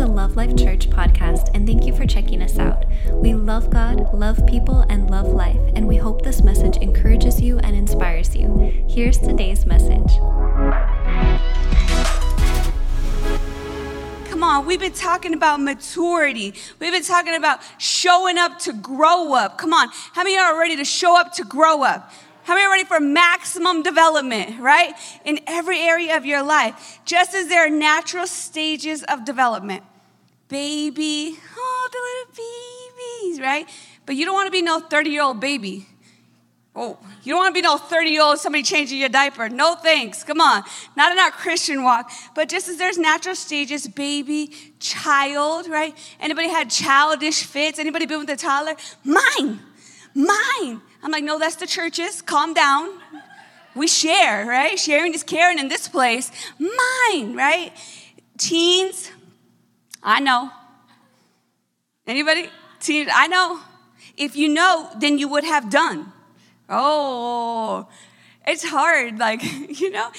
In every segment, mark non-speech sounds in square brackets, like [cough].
the Love Life Church podcast, and thank you for checking us out. We love God, love people, and love life, and we hope this message encourages you and inspires you. Here's today's message. Come on, we've been talking about maturity. We've been talking about showing up to grow up. Come on, how many of you are ready to show up to grow up? How many are ready for maximum development, right? In every area of your life. Just as there are natural stages of development. Baby, oh, the little babies, right? But you don't want to be no 30 year old baby. Oh, you don't want to be no 30 year old somebody changing your diaper. No thanks. Come on. Not in our Christian walk. But just as there's natural stages, baby, child, right? Anybody had childish fits? Anybody been with a toddler? Mine. Mine. I'm like, no, that's the churches. Calm down. We share, right? Sharing is caring in this place. Mine, right? Teens, I know. Anybody? I know. If you know, then you would have done. Oh, it's hard. Like, [laughs] you know,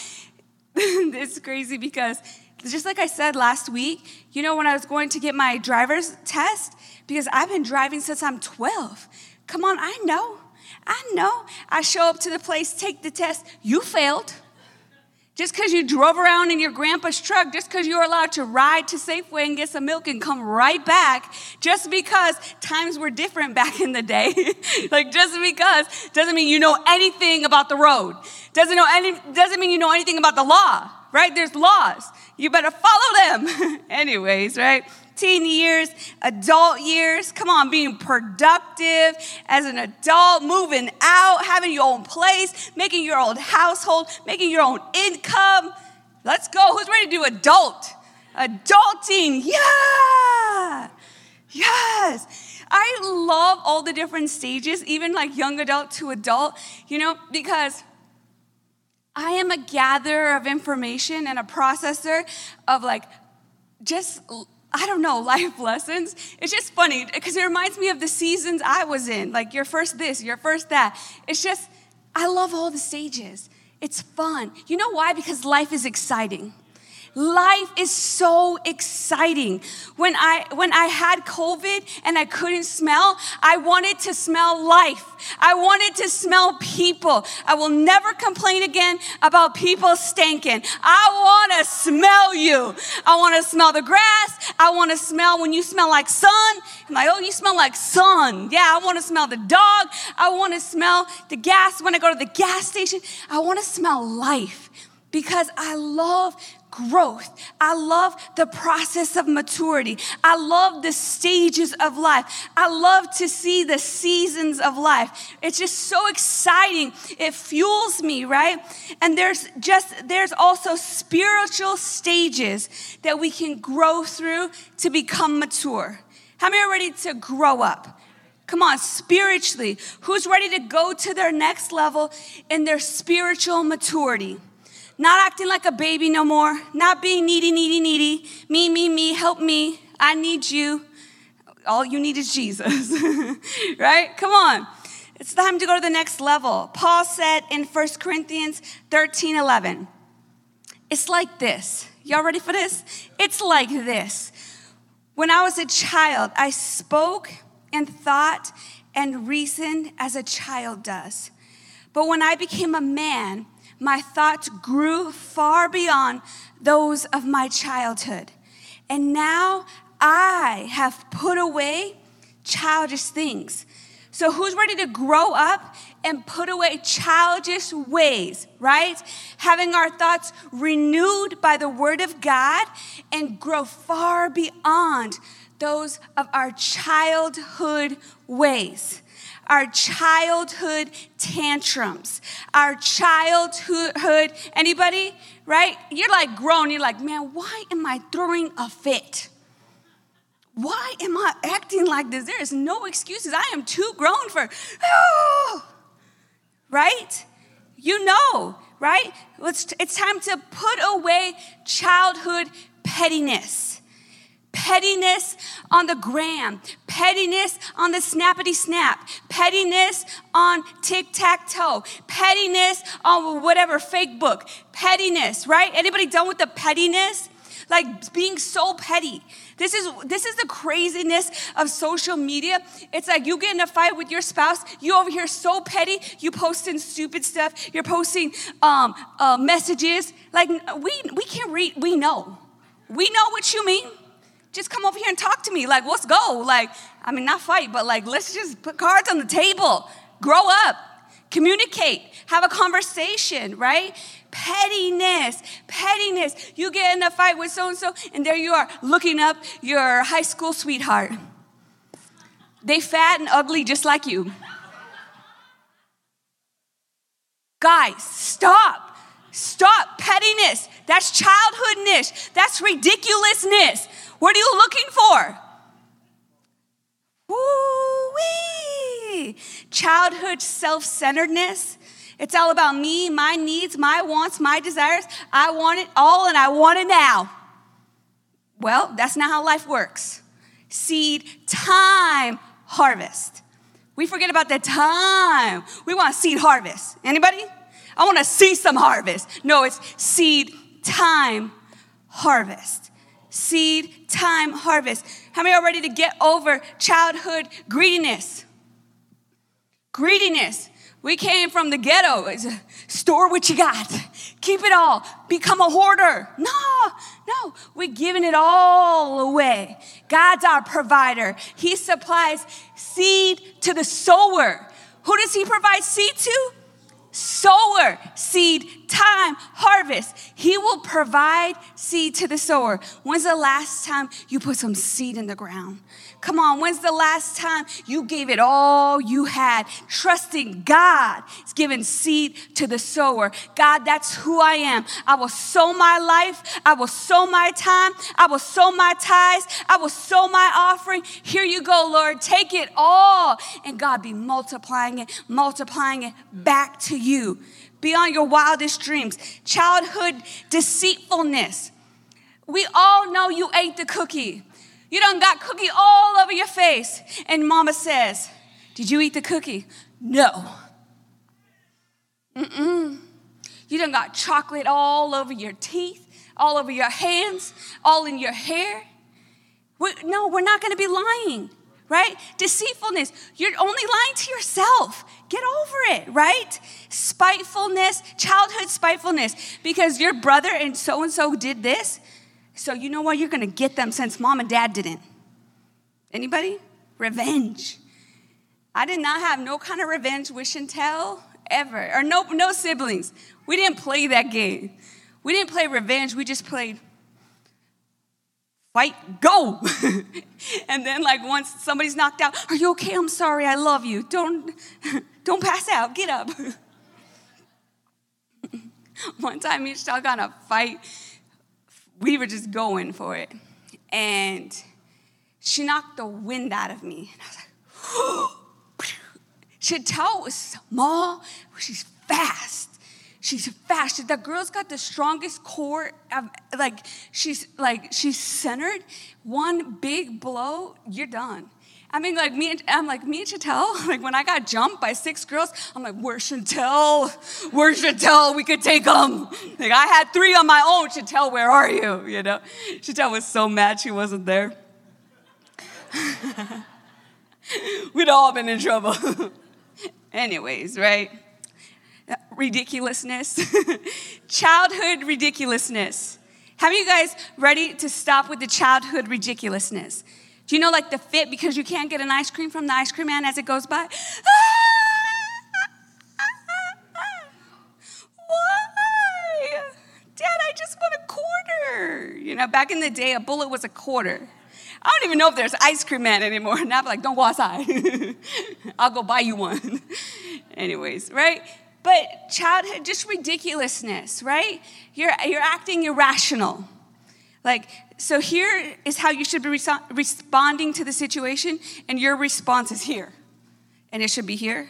[laughs] it's crazy because just like I said last week, you know, when I was going to get my driver's test, because I've been driving since I'm 12. Come on, I know. I know. I show up to the place, take the test. You failed. Just because you drove around in your grandpa's truck, just because you were allowed to ride to Safeway and get some milk and come right back, just because times were different [laughs] back in the day, [laughs] like just because doesn't mean you know anything about the road. Doesn't know any doesn't mean you know anything about the law, right? There's laws. You better follow them. [laughs] Anyways, right? Teen years, adult years. Come on, being productive as an adult, moving out, having your own place, making your own household, making your own income. Let's go. Who's ready to do adult? Adulting. Yeah. Yes. I love all the different stages, even like young adult to adult, you know, because I am a gatherer of information and a processor of like just I don't know, [laughs] life lessons. It's just funny because it reminds me of the seasons I was in, like your first this, your first that. It's just, I love all the stages. It's fun. You know why? Because life is exciting. Life is so exciting. When I when I had COVID and I couldn't smell, I wanted to smell life. I wanted to smell people. I will never complain again about people stinking. I want to smell you. I want to smell the grass. I want to smell when you smell like sun. I'm like, oh, you smell like sun. Yeah, I want to smell the dog. I want to smell the gas when I go to the gas station. I want to smell life because I love growth. I love the process of maturity. I love the stages of life. I love to see the seasons of life. It's just so exciting. It fuels me, right? And there's just, there's also spiritual stages that we can grow through to become mature. How many are ready to grow up? Come on, spiritually. Who's ready to go to their next level in their spiritual maturity? Not acting like a baby no more. Not being needy, needy, needy. Me, me, me, help me. I need you. All you need is Jesus. [laughs] right? Come on. It's time to go to the next level. Paul said in 1 Corinthians 13 11, it's like this. Y'all ready for this? It's like this. When I was a child, I spoke and thought and reasoned as a child does. But when I became a man, my thoughts grew far beyond those of my childhood. And now I have put away childish things. So, who's ready to grow up and put away childish ways, right? Having our thoughts renewed by the Word of God and grow far beyond those of our childhood ways our childhood tantrums, our childhood, anybody, right? You're like grown, you're like, man, why am I throwing a fit? Why am I acting like this? There is no excuses. I am too grown for, oh, right? You know, right? It's, it's time to put away childhood pettiness pettiness on the gram, pettiness on the snappity snap, pettiness on tic tac toe, pettiness on whatever fake book, pettiness, right? Anybody done with the pettiness? like being so petty. This is this is the craziness of social media. It's like you get in a fight with your spouse, you over here so petty, you posting stupid stuff, you're posting um, uh, messages. Like we we can't read, we know, we know what you mean. Just come over here and talk to me. Like let's go. Like I mean, not fight, but like let's just put cards on the table. Grow up, communicate, have a conversation, right? pettiness, pettiness. You get in a fight with so and so, and there you are looking up your high school sweetheart. They fat and ugly just like you. Guys, stop. Stop pettiness. That's childhoodness. That's ridiculousness. What are you looking for? Woo-wee. Childhood self centeredness it's all about me, my needs, my wants, my desires. I want it all and I want it now. Well, that's not how life works. Seed, time, harvest. We forget about the time. We want seed harvest. Anybody? I want to see some harvest. No, it's seed, time, harvest. Seed, time, harvest. How many are ready to get over childhood greediness? Greediness. We came from the ghetto. It's store what you got. Keep it all. Become a hoarder. No, no. We're giving it all away. God's our provider. He supplies seed to the sower. Who does he provide seed to? Sower, seed, time, harvest. He will provide seed to the sower. When's the last time you put some seed in the ground? Come on, when's the last time you gave it all you had, trusting God is giving seed to the sower? God, that's who I am. I will sow my life. I will sow my time. I will sow my tithes. I will sow my offering. Here you go, Lord. Take it all. And God be multiplying it, multiplying it back to you beyond your wildest dreams. Childhood deceitfulness. We all know you ate the cookie. You done got cookie all over your face. And mama says, Did you eat the cookie? No. Mm-mm. You done got chocolate all over your teeth, all over your hands, all in your hair. we no, we're not gonna be lying, right? Deceitfulness, you're only lying to yourself. Get over it, right? Spitefulness, childhood spitefulness, because your brother and so and so did this. So you know what? You're going to get them since mom and dad didn't. Anybody? Revenge. I did not have no kind of revenge wish and tell ever, or no, no siblings. We didn't play that game. We didn't play revenge. We just played fight, go. [laughs] and then like once somebody's knocked out, are you okay? I'm sorry. I love you. Don't [laughs] don't pass out. Get up. [laughs] One time me and Shal got a fight we were just going for it. And she knocked the wind out of me. And I was like, [gasps] [gasps] Chantel was small, she's fast. She's fast. The girl's got the strongest core. Of, like she's like she's centered. One big blow, you're done. I mean, like me, and, I'm like me and Chantel. [laughs] Like when I got jumped by six girls, I'm like, where's Chantel? Where's Chantel? We could take them. Like I had three on my own. Chantel, where are you? You know, Chantel was so mad she wasn't there. [laughs] We'd all been in trouble. [laughs] Anyways, right? Ridiculousness, [laughs] childhood ridiculousness. Have you guys ready to stop with the childhood ridiculousness? Do you know, like the fit because you can't get an ice cream from the ice cream man as it goes by? [laughs] Why? Dad, I just want a quarter. You know, back in the day, a bullet was a quarter. I don't even know if there's ice cream man anymore. [laughs] Now I'm like, don't go outside. I'll go buy you one. Anyways, right? But childhood, just ridiculousness, right? You're, you're acting irrational. Like, so here is how you should be responding to the situation, and your response is here. And it should be here.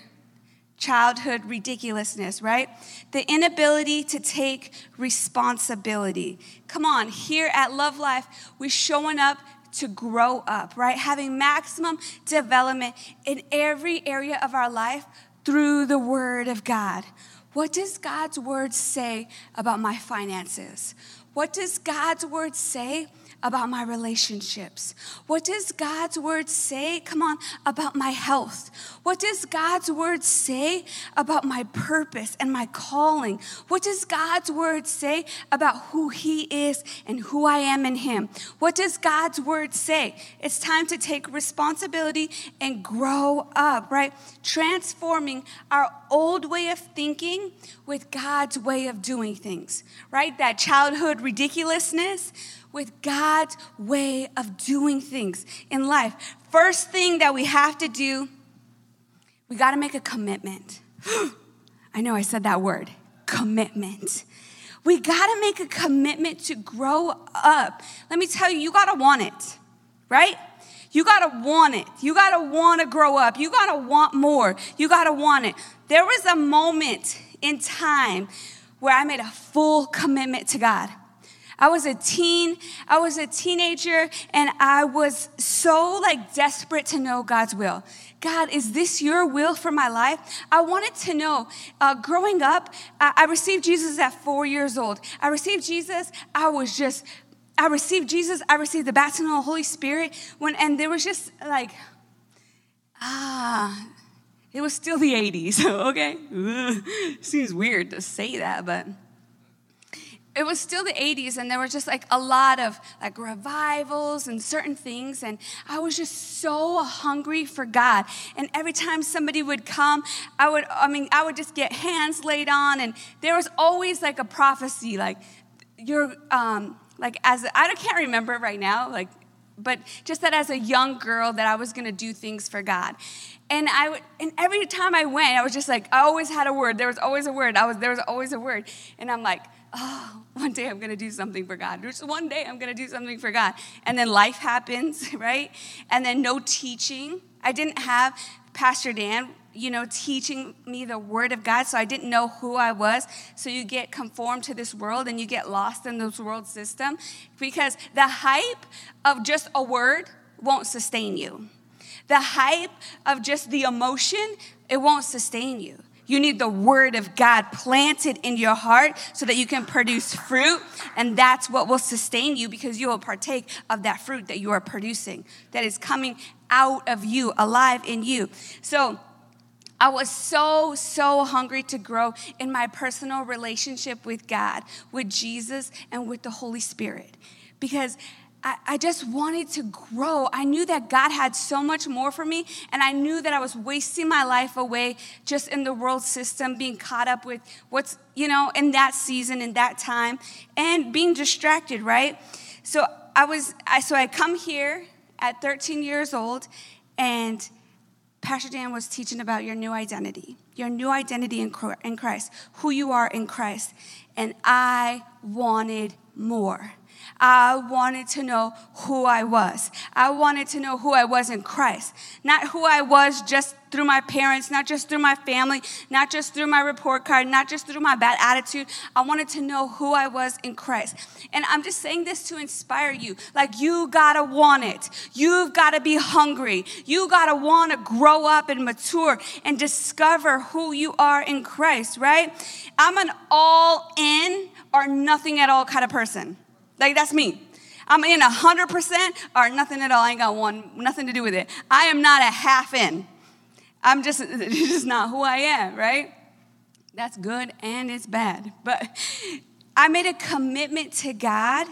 Childhood ridiculousness, right? The inability to take responsibility. Come on, here at Love Life, we're showing up to grow up, right? Having maximum development in every area of our life through the Word of God. What does God's Word say about my finances? What does God's word say about my relationships? What does God's word say, come on, about my health? What does God's word say about my purpose and my calling? What does God's word say about who He is and who I am in Him? What does God's word say? It's time to take responsibility and grow up, right? Transforming our old way of thinking with God's way of doing things, right? That childhood ridiculousness with God's way of doing things in life. First thing that we have to do, we got to make a commitment. [gasps] I know I said that word commitment. We got to make a commitment to grow up. Let me tell you, you got to want it, right? You got to want it. You got to want to grow up. You got to want more. You got to want it. There was a moment in time where I made a full commitment to God. I was a teen, I was a teenager, and I was so like desperate to know God's will. God, is this your will for my life? I wanted to know. Uh, growing up, I, I received Jesus at four years old. I received Jesus, I was just I received Jesus, I received the baptism of the Holy Spirit when and there was just like ah it was still the 80s, [laughs] okay? Seems weird to say that, but it was still the 80s and there were just like a lot of like revivals and certain things and i was just so hungry for god. And every time somebody would come i would i mean i would just get hands laid on and there was always like a prophecy like you're um like as i can't remember it right now like but just that as a young girl that i was going to do things for god. And i would and every time i went i was just like i always had a word. There was always a word. I was there was always a word. And i'm like oh, one day I'm going to do something for God. Just one day I'm going to do something for God. And then life happens, [laughs] right? And then no teaching. I didn't have Pastor Dan, you know, teaching me the word of God, so I didn't know who I was. So you get conformed to this world and you get lost in this world system because the hype of just a word won't sustain you. The hype of just the emotion, it won't sustain you. You need the word of God planted in your heart so that you can produce fruit. And that's what will sustain you because you will partake of that fruit that you are producing, that is coming out of you, alive in you. So, I was so, so hungry to grow in my personal relationship with God, with Jesus, and with the Holy Spirit. Because I, I just wanted to grow. I knew that God had so much more for me, and I knew that I was wasting my life away just in the world system, being caught up with what's, you know, in that season, in that time, and being distracted, right? So I was, I, so I come here at 13 years old, and Pastor Dan was teaching about your new identity, your new identity in Christ, who you are in Christ. And I wanted more. I wanted to know who I was. I wanted to know who I was in Christ, not who I was just through my parents, not just through my family, not just through my report card, not just through my bad attitude. I wanted to know who I was in Christ. And I'm just saying this to inspire you. Like, you gotta want it. You've gotta be hungry. You gotta wanna grow up and mature and discover who you are in Christ, right? I'm an all in or nothing at all kind of person. Like that's me. I'm in 100% or nothing at all. I ain't got one, nothing to do with it. I am not a half in. I'm just, it's [laughs] just not who I am, right? That's good and it's bad. But I made a commitment to God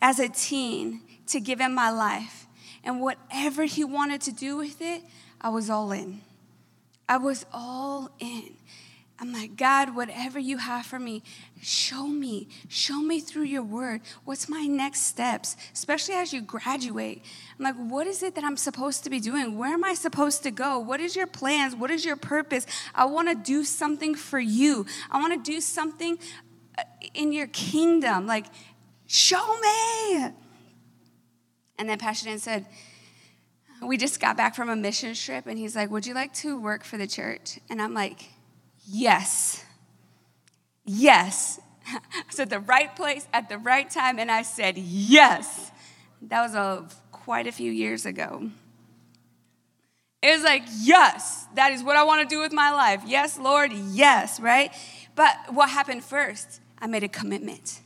as a teen to give him my life. And whatever he wanted to do with it, I was all in. I was all in. I'm like, God, whatever you have for me, show me. Show me through your word. What's my next steps? Especially as you graduate. I'm like, what is it that I'm supposed to be doing? Where am I supposed to go? What is your plans? What is your purpose? I want to do something for you. I want to do something uh, in your kingdom. Like, show me. And then Pastor Dan said, we just got back from a mission trip, and he's like, Would you like to work for the church? And I'm like, yes. Yes. [laughs] I was at the right place at the right time, and I said yes. That was a, quite a few years ago. It was like, yes, that is what I want to do with my life. Yes, Lord, yes, right? But what happened first? I made a commitment.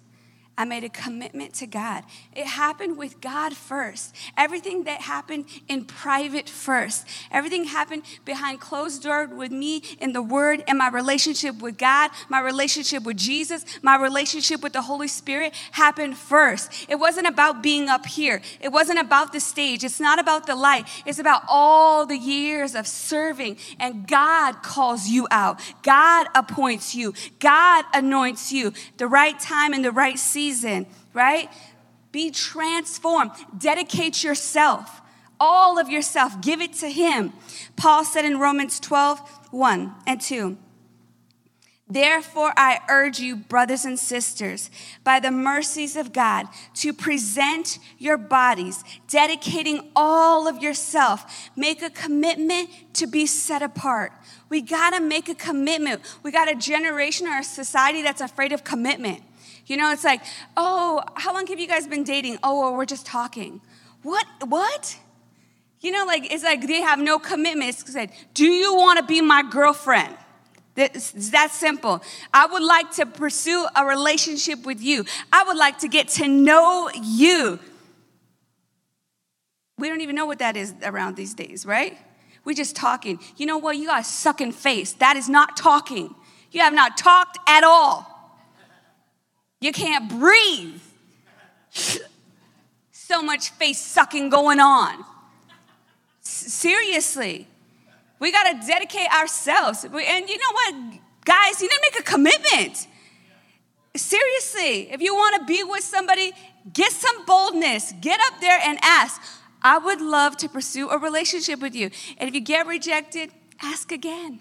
I made a commitment to God. It happened with God first. Everything that happened in private first. Everything happened behind closed doors with me in the Word and my relationship with God, my relationship with Jesus, my relationship with the Holy Spirit happened first. It wasn't about being up here. It wasn't about the stage. It's not about the light. It's about all the years of serving. And God calls you out. God appoints you. God anoints you. The right time and the right season season, right? Be transformed. Dedicate yourself, all of yourself. Give it to Him. Paul said in Romans 12, 1 and 2. Therefore, I urge you, brothers and sisters, by the mercies of God, to present your bodies, dedicating all of yourself. Make a commitment to be set apart. We gotta make a commitment. We got a generation or a society that's afraid of commitment. You know, it's like, oh, how long have you guys been dating? Oh, well, we're just talking. What? What? You know, like it's like they have no commitment. Said, do you want to be my girlfriend? It's that simple. I would like to pursue a relationship with you. I would like to get to know you. We don't even know what that is around these days, right? We're just talking. You know what? You got a sucking face. That is not talking. You have not talked at all. You can't breathe. so much face sucking going on. Seriously. We got to dedicate ourselves. And you know what, guys, you need to make a commitment. Seriously, if you want to be with somebody, get some boldness. Get up there and ask. I would love to pursue a relationship with you. And if you get rejected, ask again.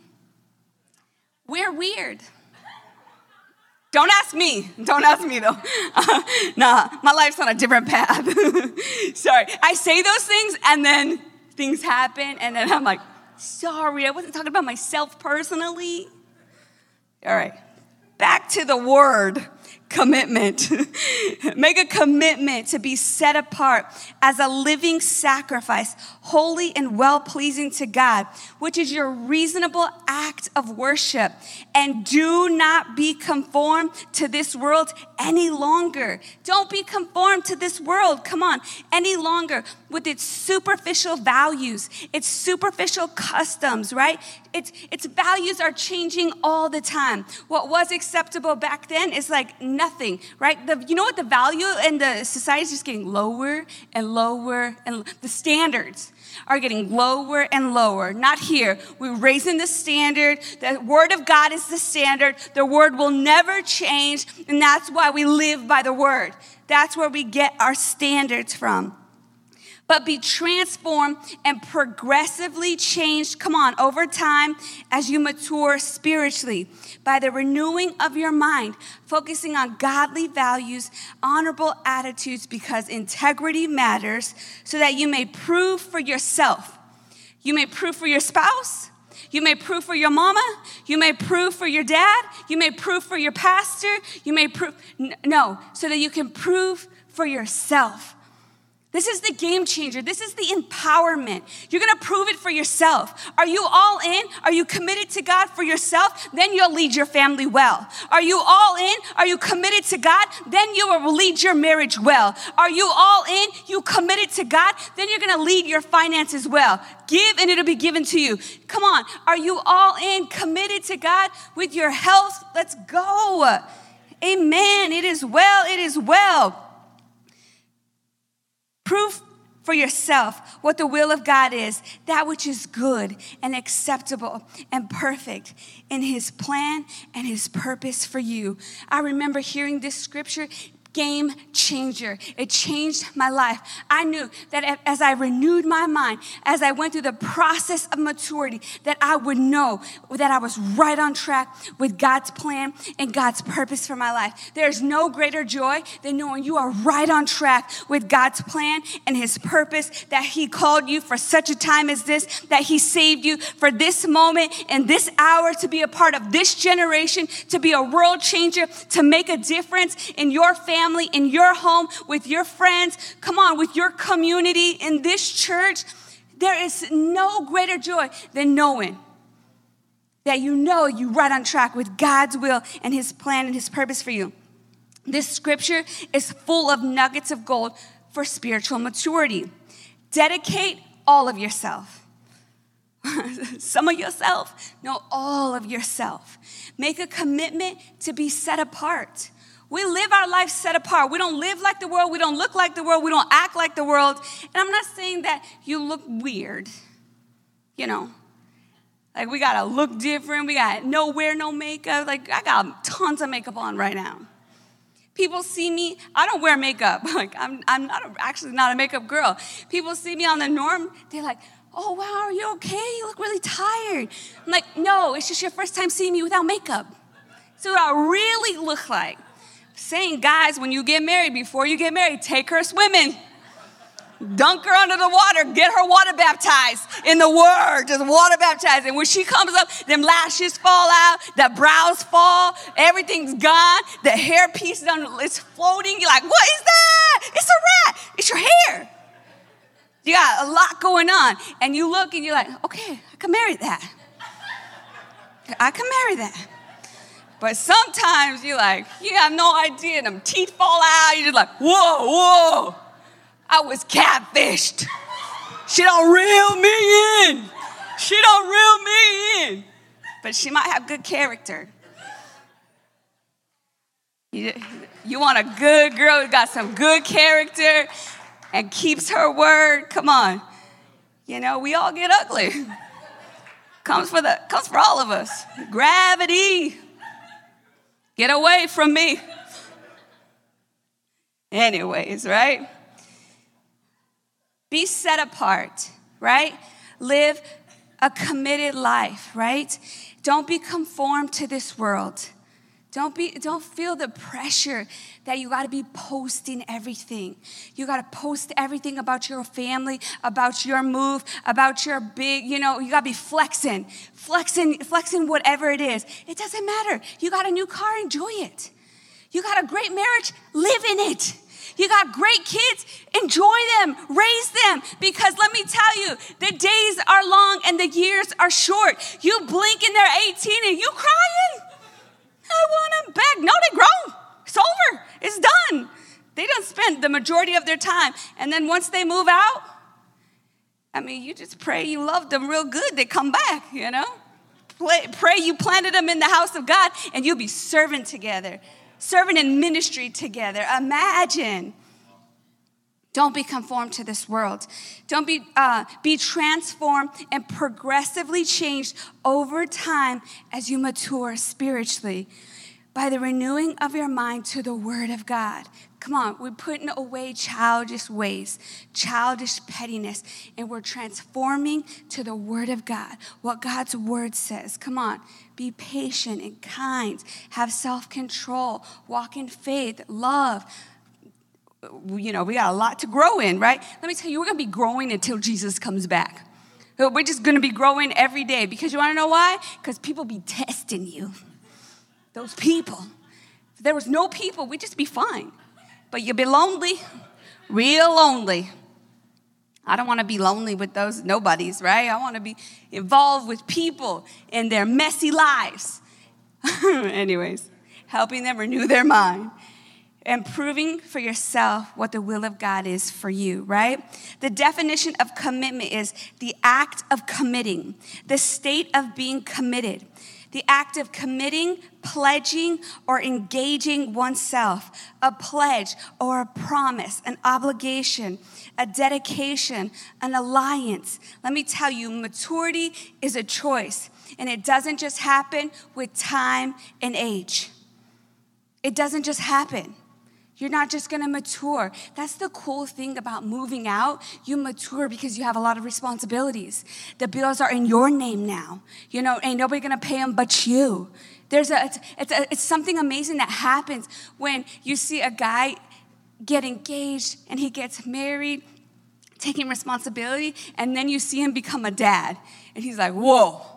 We're weird. Don't ask me. Don't ask me though. [laughs] Nah, my life's on a different path. [laughs] sorry. I say those things and then things happen and then I'm like, sorry, I wasn't talking about myself personally. All right. Back to the word commitment. [laughs] Make a commitment to be set apart as a living sacrifice, holy and well pleasing to God, which is your reasonable act of worship. And do not be conformed to this world any longer. Don't be conformed to this world, come on, any longer with its superficial values, its superficial customs, right? Its, its values are changing all the time. What was acceptable back then is like nothing, right? The, you know what the value in the society is just getting lower and lower, and the standards are getting lower and lower. Not here. We're raising the standard. The word of God is the standard. The word will never change, and that's why we live by the word. That's where we get our standards from but be transformed and progressively changed, come on, over time as you mature spiritually by the renewing of your mind, focusing on godly values, honorable attitudes, because integrity matters, so that you may prove for yourself. You may prove for your spouse. You may prove for your mama. You may prove for your dad. You may prove for your pastor. You may prove, no, so that you can prove for yourself this is the game changer. This is the empowerment. You're going to prove it for yourself. Are you all in? Are you committed to God for yourself? Then you'll lead your family well. Are you all in? Are you committed to God? Then you will lead your marriage well. Are you all in? You committed to God? Then you're going to lead your finances well. Give and it'll be given to you. Come on. Are you all in? Committed to God with your health? Let's go. Amen. It is well. It is well. Prove for yourself what the will of God is, that which is good and acceptable and perfect in His plan and His purpose for you. I remember hearing this scripture game changer. It changed my life. I knew that as I renewed my mind, as I went through the process of maturity, that I would know that I was right on track with God's plan and God's purpose for my life. There's no greater joy than knowing you are right on track with God's plan and His purpose, that He called you for such a time as this, that He saved you for this moment and this hour to be a part of this generation, to be a world changer, to make a difference in your family family, in your home, with your friends, come on, with your community, in this church. There is no greater joy than knowing that you know you're right on track with God's will and His plan and His purpose for you. This scripture is full of nuggets of gold for spiritual maturity. Dedicate all of yourself. [laughs] Some of yourself, no, all of yourself. Make a commitment to be set apart. We live our life set apart. We don't live like the world. We don't look like the world. We don't act like the world. And I'm not saying that you look weird, you know. Like we gotta look different. We got no wear, no makeup. Like I got tons of makeup on right now. People see me, I don't wear makeup. [laughs] Like I'm, I'm not a, actually not a makeup girl. People see me on the norm, they're like, oh wow, are you okay? You look really tired. I'm like, no, it's just your first time seeing me without makeup. So what I really look like. Saying, guys, when you get married, before you get married, take her swimming dunk her under the water, get her water baptized in the word, just water baptized. And when she comes up, them lashes fall out, the brows fall, everything's gone, the hair piece is floating. You're like, what is that? It's a rat. It's your hair. You got a lot going on. And you look and you're like, okay, I can marry that. I can marry that. But sometimes you're like, you have no idea, and them teeth fall out. You're just like, whoa, whoa. I was catfished. She don't reel me in. She don't reel me in. But she might have good character. You, you want a good girl who got some good character and keeps her word? Come on. You know, we all get ugly. Comes for the comes for all of us. Gravity. Get away from me. Anyways, right? Be set apart, right? Live a committed life, right? Don't be conformed to this world. Don't be don't feel the pressure that you got to be posting everything. You got to post everything about your family, about your move, about your big, you know, you got to be flexing. Flexing flexing whatever it is. It doesn't matter. You got a new car, enjoy it. You got a great marriage, live in it. You got great kids, enjoy them, raise them. Because let me tell you, the days are long and the years are short. You blink and they're 18 and you crying. I want them back. No, they grown. It's over. It's done. They don't spend the majority of their time. And then once they move out, I mean, you just pray you love them real good. They come back, you know? Pray you planted them in the house of God and you'll be serving together serving in ministry together. Imagine. Don't be conformed to this world. Don't be, uh, be transformed and progressively changed over time as you mature spiritually by the renewing of your mind to the Word of God. Come on, we're putting away childish ways, childish pettiness, and we're transforming to the Word of God, what God's Word says. Come on, be patient and kind, have self control, walk in faith, love. You know, we got a lot to grow in, right? Let me tell you, we're gonna be growing until Jesus comes back. We're just gonna be growing every day because you wanna know why? Because people be testing you. Those people. If there was no people, we'd just be fine. But you'll be lonely, real lonely. I don't want to be lonely with those nobodies, right? I want to be involved with people in their messy lives. [laughs] Anyways, helping them renew their mind and proving for yourself what the will of God is for you, right? The definition of commitment is the act of committing, the state of being committed the act of committing, pledging, or engaging oneself, a pledge or a promise, an obligation, a dedication, an alliance. Let me tell you, maturity is a choice, and it doesn't just happen with time and age. It doesn't just happen. You're not just gonna mature. That's the cool thing about moving out. You mature because you have a lot of responsibilities. The bills are in your name now. You know, ain't nobody gonna pay them but you. There's a it's, it's, a, it's something amazing that happens when you see a guy get engaged and he gets married, taking responsibility, and then you see him become a dad. And he's like, whoa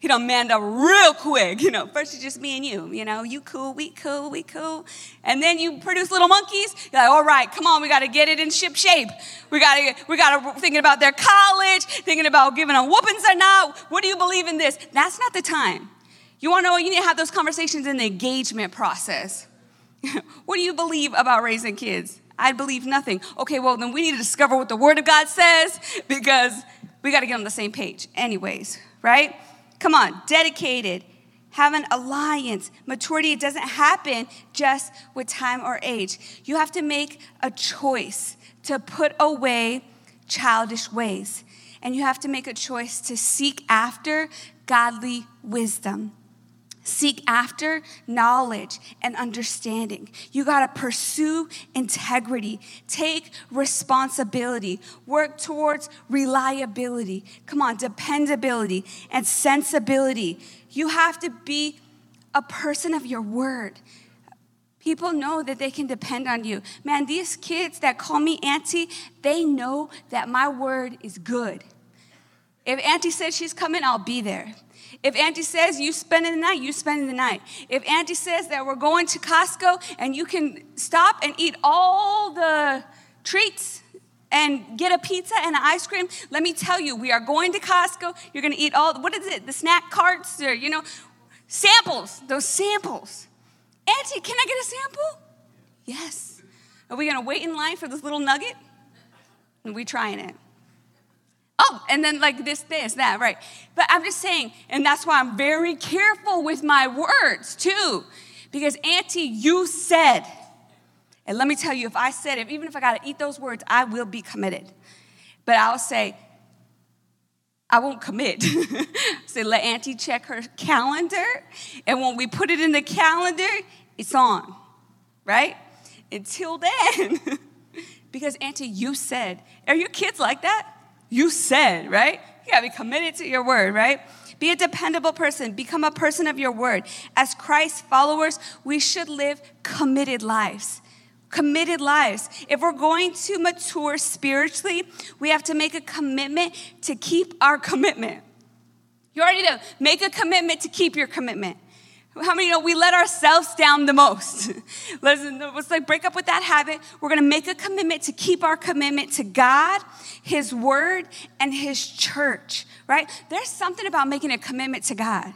he done manned up real quick. You know, first it's just me and you. You know, you cool, we cool, we cool. And then you produce little monkeys. You're like, all right, come on, we got to get it in ship shape. We got to, we got to thinking about their college, thinking about giving them whoopings or not. What do you believe in this? That's not the time. You want to know? You need to have those conversations in the engagement process. [laughs] what do you believe about raising kids? I believe nothing. Okay, well, then we need to discover what the Word of God says because we got to get on the same page, anyways, right? Come on, dedicated, have an alliance. Maturity doesn't happen just with time or age. You have to make a choice to put away childish ways, and you have to make a choice to seek after godly wisdom. Seek after knowledge and understanding. You got to pursue integrity. Take responsibility. Work towards reliability. Come on, dependability and sensibility. You have to be a person of your word. People know that they can depend on you. Man, these kids that call me auntie, they know that my word is good. If auntie says she's coming, I'll be there. If Auntie says you spending the night, you spend the night. If Auntie says that we're going to Costco and you can stop and eat all the treats and get a pizza and an ice cream, let me tell you, we are going to Costco. You're going to eat all, what is it, the snack carts or, you know, samples, those samples. Auntie, can I get a sample? Yes. Are we going to wait in line for this little nugget? And we trying it. Oh, and then like this, this, that, right. But I'm just saying, and that's why I'm very careful with my words too. Because, Auntie, you said, and let me tell you, if I said it, even if I got to eat those words, I will be committed. But I'll say, I won't commit. [laughs] say, let Auntie check her calendar. And when we put it in the calendar, it's on, right? Until then. [laughs] because, Auntie, you said, are your kids like that? You said, right? You gotta be committed to your word, right? Be a dependable person. Become a person of your word. As Christ followers, we should live committed lives. Committed lives. If we're going to mature spiritually, we have to make a commitment to keep our commitment. You already know. Make a commitment to keep your commitment. How many know we let ourselves down the most? [laughs] let's, let's like break up with that habit. We're gonna make a commitment to keep our commitment to God, His Word, and His church, right? There's something about making a commitment to God.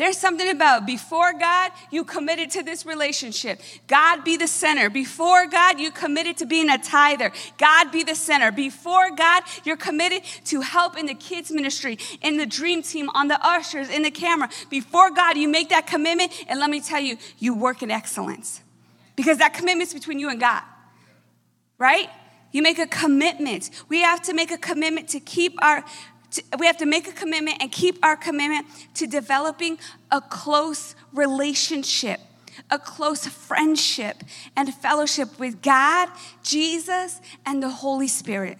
There's something about before God, you committed to this relationship. God be the center. Before God, you committed to being a tither. God be the center. Before God, you're committed to help in the kids' ministry, in the dream team, on the ushers, in the camera. Before God, you make that commitment, and let me tell you, you work in excellence. Because that commitment's between you and God, right? You make a commitment. We have to make a commitment to keep our to, we have to make a commitment and keep our commitment to developing a close relationship, a close friendship and fellowship with God, Jesus, and the Holy Spirit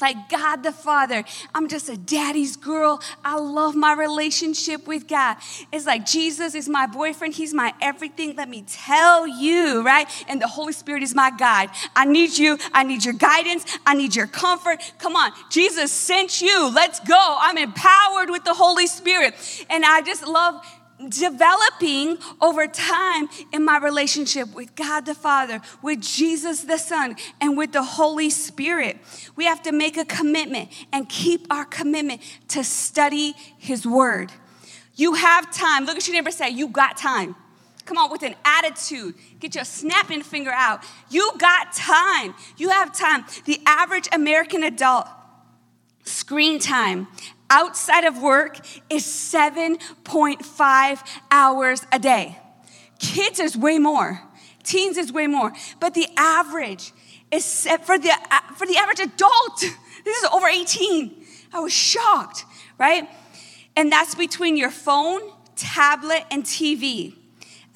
like God the Father. I'm just a daddy's girl. I love my relationship with God. It's like Jesus is my boyfriend. He's my everything. Let me tell you, right? And the Holy Spirit is my guide. I need you. I need your guidance. I need your comfort. Come on. Jesus sent you. Let's go. I'm empowered with the Holy Spirit. And I just love developing over time in my relationship with God the Father, with Jesus the Son, and with the Holy Spirit. We have to make a commitment and keep our commitment to study His Word. You have time. Look at your neighbor say, You got time. Come on, with an attitude. Get your snapping finger out. You got time. You have time. The average American adult screen time outside of work is 7.5 hours a day. Kids is way more. Teens is way more. But the average is set for the, uh, for the average adult. [laughs] This is over 18. I was shocked, right? And that's between your phone, tablet, and TV.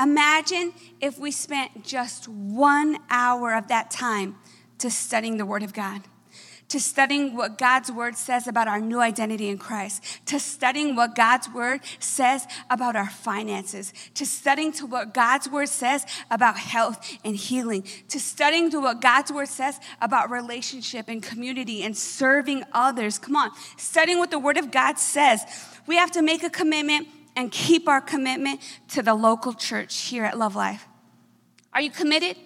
Imagine if we spent just one hour of that time to studying the Word of God to studying what God's word says about our new identity in Christ, to studying what God's word says about our finances, to studying to what God's word says about health and healing, to studying to what God's word says about relationship and community and serving others. Come on, studying what the word of God says. We have to make a commitment and keep our commitment to the local church here at Love Life. Are you committed?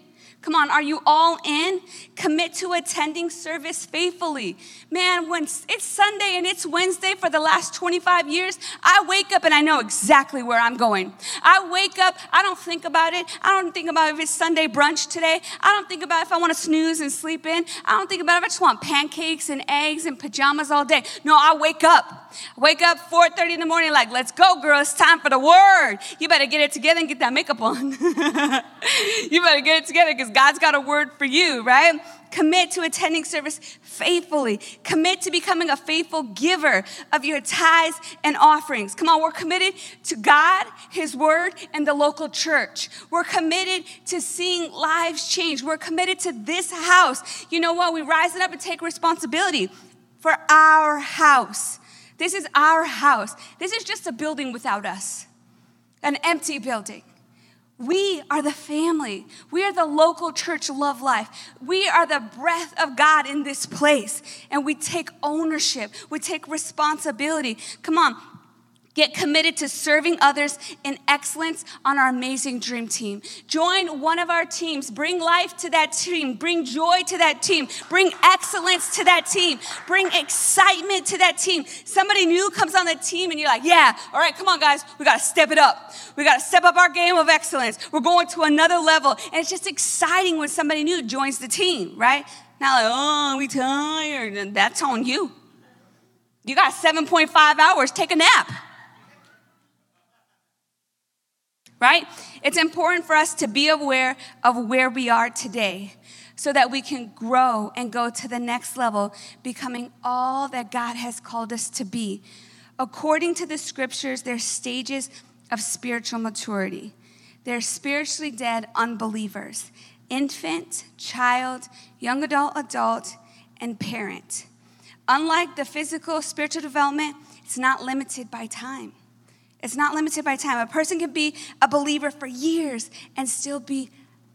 Come on, are you all in? Commit to attending service faithfully. Man, when it's Sunday and it's Wednesday for the last 25 years, I wake up and I know exactly where I'm going. I wake up, I don't think about it. I don't think about if it's Sunday brunch today. I don't think about if I want to snooze and sleep in. I don't think about if I just want pancakes and eggs and pajamas all day. No, I wake up. Wake up 4:30 in the morning like, "Let's go, girl. It's time for the word. You better get it together and get that makeup on. [laughs] you better get it together cuz God's got a word for you, right? Commit to attending service faithfully. Commit to becoming a faithful giver of your tithes and offerings. Come on, we're committed to God, His Word, and the local church. We're committed to seeing lives change. We're committed to this house. You know what? We rise it up and take responsibility for our house. This is our house. This is just a building without us, an empty building. We are the family. We are the local church love life. We are the breath of God in this place. And we take ownership, we take responsibility. Come on, Get committed to serving others in excellence on our amazing dream team. Join one of our teams. Bring life to that team. Bring joy to that team. Bring excellence to that team. Bring excitement to that team. Somebody new comes on the team and you're like, yeah, all right, come on, guys. We got to step it up. We got to step up our game of excellence. We're going to another level. And it's just exciting when somebody new joins the team, right? Not like, oh, we tired. And that's on you. You got 7.5 hours. Take a nap. Right? It's important for us to be aware of where we are today so that we can grow and go to the next level, becoming all that God has called us to be. According to the scriptures, there's stages of spiritual maturity. They're spiritually dead unbelievers infant, child, young adult, adult, and parent. Unlike the physical spiritual development, it's not limited by time. It's not limited by time. A person can be a believer for years and still be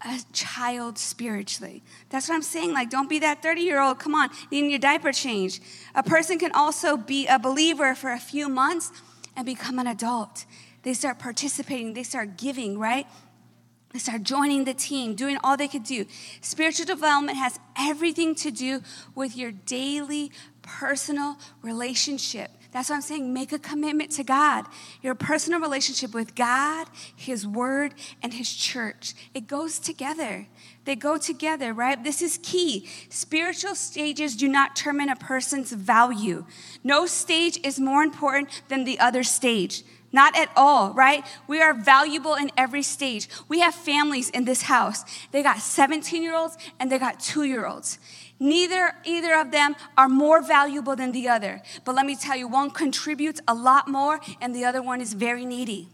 a child spiritually. That's what I'm saying. Like, don't be that 30 year old, come on, needing your diaper change. A person can also be a believer for a few months and become an adult. They start participating, they start giving, right? They start joining the team, doing all they could do. Spiritual development has everything to do with your daily personal relationship that's what I'm saying. Make a commitment to God. Your personal relationship with God, His Word, and His church. It goes together. They go together, right? This is key. Spiritual stages do not determine a person's value. No stage is more important than the other stage. Not at all, right? We are valuable in every stage. We have families in this house. They got 17 year olds and they got two year olds. Neither either of them are more valuable than the other. But let me tell you, one contributes a lot more and the other one is very needy.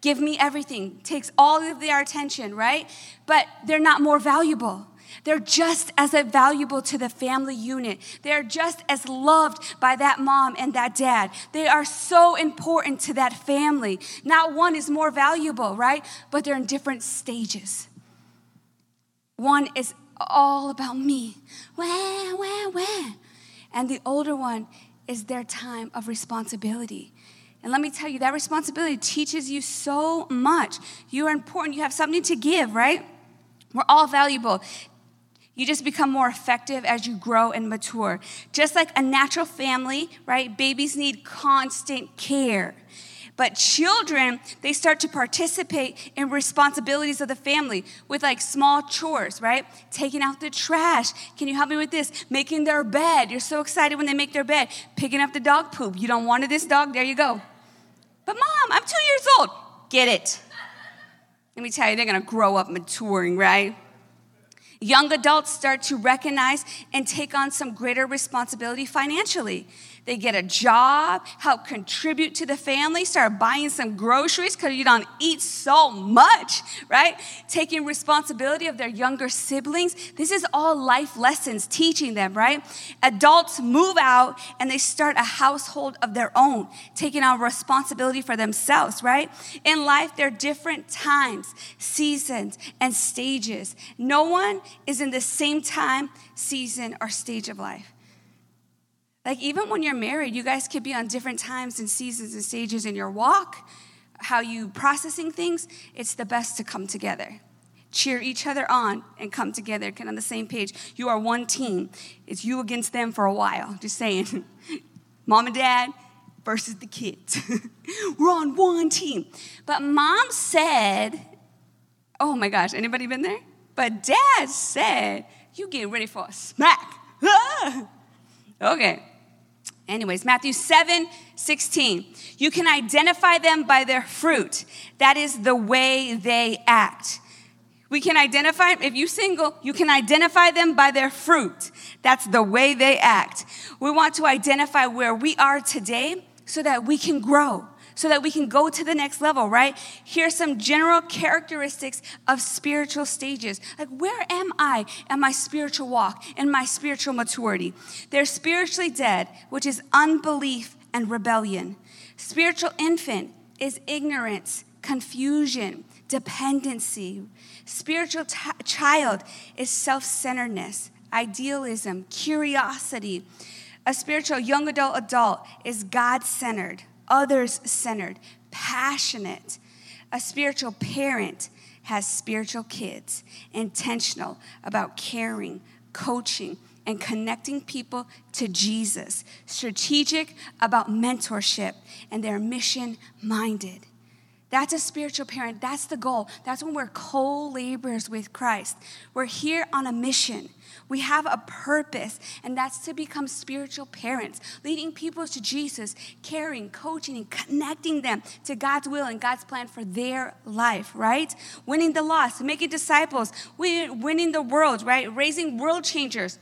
Give me everything, takes all of their attention, right? But they're not more valuable. They're just as valuable to the family unit. They're just as loved by that mom and that dad. They are so important to that family. Not one is more valuable, right? But they're in different stages. One is all about me. Wah, wah, wah. And the older one is their time of responsibility. And let me tell you, that responsibility teaches you so much. You are important. You have something to give, right? We're all valuable. You just become more effective as you grow and mature. Just like a natural family, right? Babies need constant care. But children, they start to participate in responsibilities of the family with like small chores, right? Taking out the trash. Can you help me with this? Making their bed. You're so excited when they make their bed. Picking up the dog poop. You don't want this dog? There you go. But mom, I'm two years old. Get it. Let me tell you, they're gonna grow up maturing, right? Young adults start to recognize and take on some greater responsibility financially. They get a job, help contribute to the family, start buying some groceries because you don't eat so much, right? Taking responsibility of their younger siblings. This is all life lessons teaching them, right? Adults move out and they start a household of their own, taking on responsibility for themselves, right? In life, there are different times, seasons, and stages. No one is in the same time, season, or stage of life. Like, even when you're married, you guys could be on different times and seasons and stages in your walk, how you processing things. It's the best to come together. cheer each other on and come together, get on the same page. You are one team. It's you against them for a while. Just saying. [laughs] Mom and dad versus the kids. [laughs] We're on one team. But mom said, oh my gosh, anybody been there? But dad said, you get ready for a smack. [laughs] okay. Anyways, Matthew 7 16. You can identify them by their fruit. That is the way they act. We can identify, if you single, you can identify them by their fruit. That's the way they act. We want to identify where we are today so that we can grow, so that we can go to the next level, right? Here's some general characteristics of spiritual stages. Like, where am I in my spiritual walk, in my spiritual maturity? They're spiritually dead, which is unbelief and rebellion. Spiritual infant is ignorance, confusion, dependency. Spiritual t- child is self centeredness, idealism, curiosity. A spiritual young adult adult is God centered, others centered, passionate. A spiritual parent has spiritual kids, intentional about caring, coaching, and connecting people to Jesus, strategic about mentorship, and they're mission minded. That's a spiritual parent. That's the goal. That's when we're co laborers with Christ. We're here on a mission. We have a purpose, and that's to become spiritual parents, leading people to Jesus, caring, coaching, and connecting them to God's will and God's plan for their life, right? Winning the lost, making disciples, winning the world, right? Raising world changers.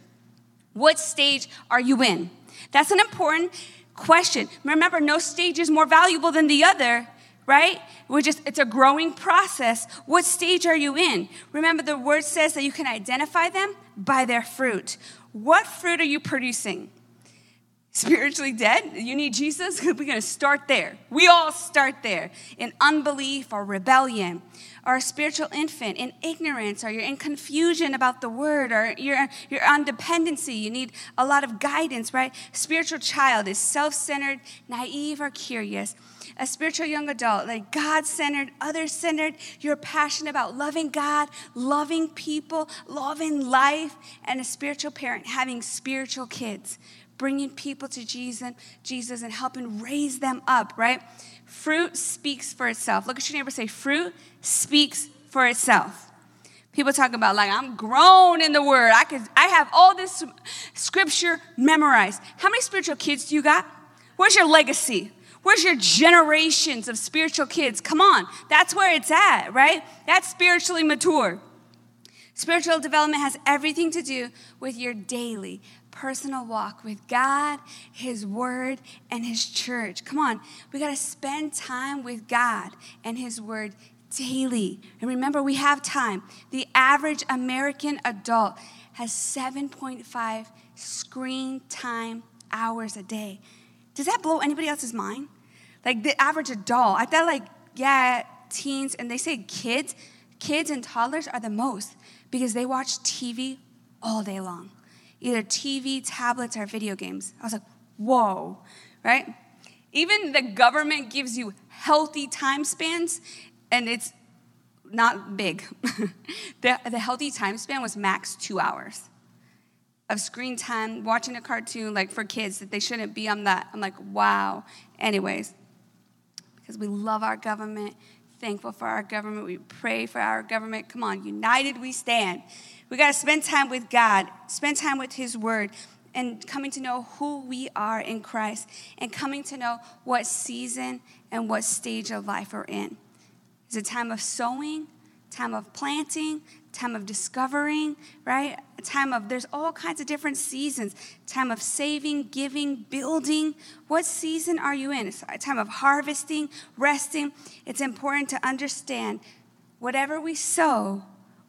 What stage are you in? That's an important question. Remember, no stage is more valuable than the other right? We're just, it's a growing process. What stage are you in? Remember, the word says that you can identify them by their fruit. What fruit are you producing? Spiritually dead? You need Jesus? [laughs] We're going to start there. We all start there in unbelief or rebellion, or a spiritual infant in ignorance, or you're in confusion about the word, or you're, you're on dependency. You need a lot of guidance, right? Spiritual child is self centered, naive, or curious a spiritual young adult, like God centered, other centered. You're passionate about loving God, loving people, loving life, and a spiritual parent having spiritual kids, bringing people to Jesus, Jesus and helping raise them up, right? Fruit speaks for itself. Look at your neighbor say, fruit speaks for itself. People talk about like I'm grown in the word. I could I have all this scripture memorized. How many spiritual kids do you got? Where's your legacy? Where's your generations of spiritual kids? Come on, that's where it's at, right? That's spiritually mature. Spiritual development has everything to do with your daily personal walk with God, His Word, and His church. Come on, we got to spend time with God and His Word daily. And remember, we have time. The average American adult has 7.5 screen time hours a day. Does that blow anybody else's mind? Like the average adult, I thought like, yeah, teens, and they say kids, kids and toddlers are the most because they watch TV all day long. Either TV, tablets, or video games. I was like, whoa, right? Even the government gives you healthy time spans, and it's not big. [laughs] the, the healthy time span was max two hours of screen time, watching a cartoon, like for kids, that they shouldn't be on that. I'm like, wow. Anyways, because we love our government, thankful for our government. We pray for our government. Come on, united we stand. We got to spend time with God, spend time with His Word, and coming to know who we are in Christ, and coming to know what season and what stage of life we're in. It's a time of sowing, time of planting, time of discovering, right? A time of, there's all kinds of different seasons. Time of saving, giving, building. What season are you in? It's a time of harvesting, resting. It's important to understand whatever we sow,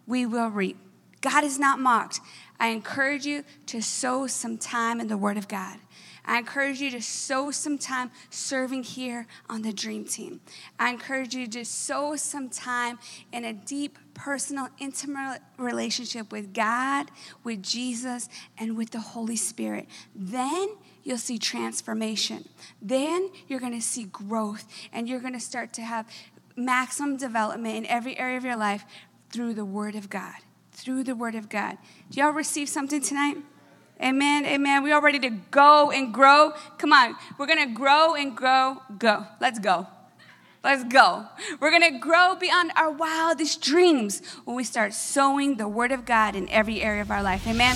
we will reap. God is not mocked. I encourage you to sow some time in the Word of God. I encourage you to sow some time serving here on the Dream Team. I encourage you to sow some time in a deep, personal, intimate relationship with God, with Jesus, and with the Holy Spirit. Then you'll see transformation. Then you're going to see growth, and you're going to start to have maximum development in every area of your life through the Word of God. Through the Word of God. Do y'all receive something tonight? Amen. Amen. We are ready to go and grow. Come on. We're to grow and grow. Go. Let's go. Let's go. We're to grow beyond our wildest dreams when we start sowing the Word of God in every area of our life. Amen.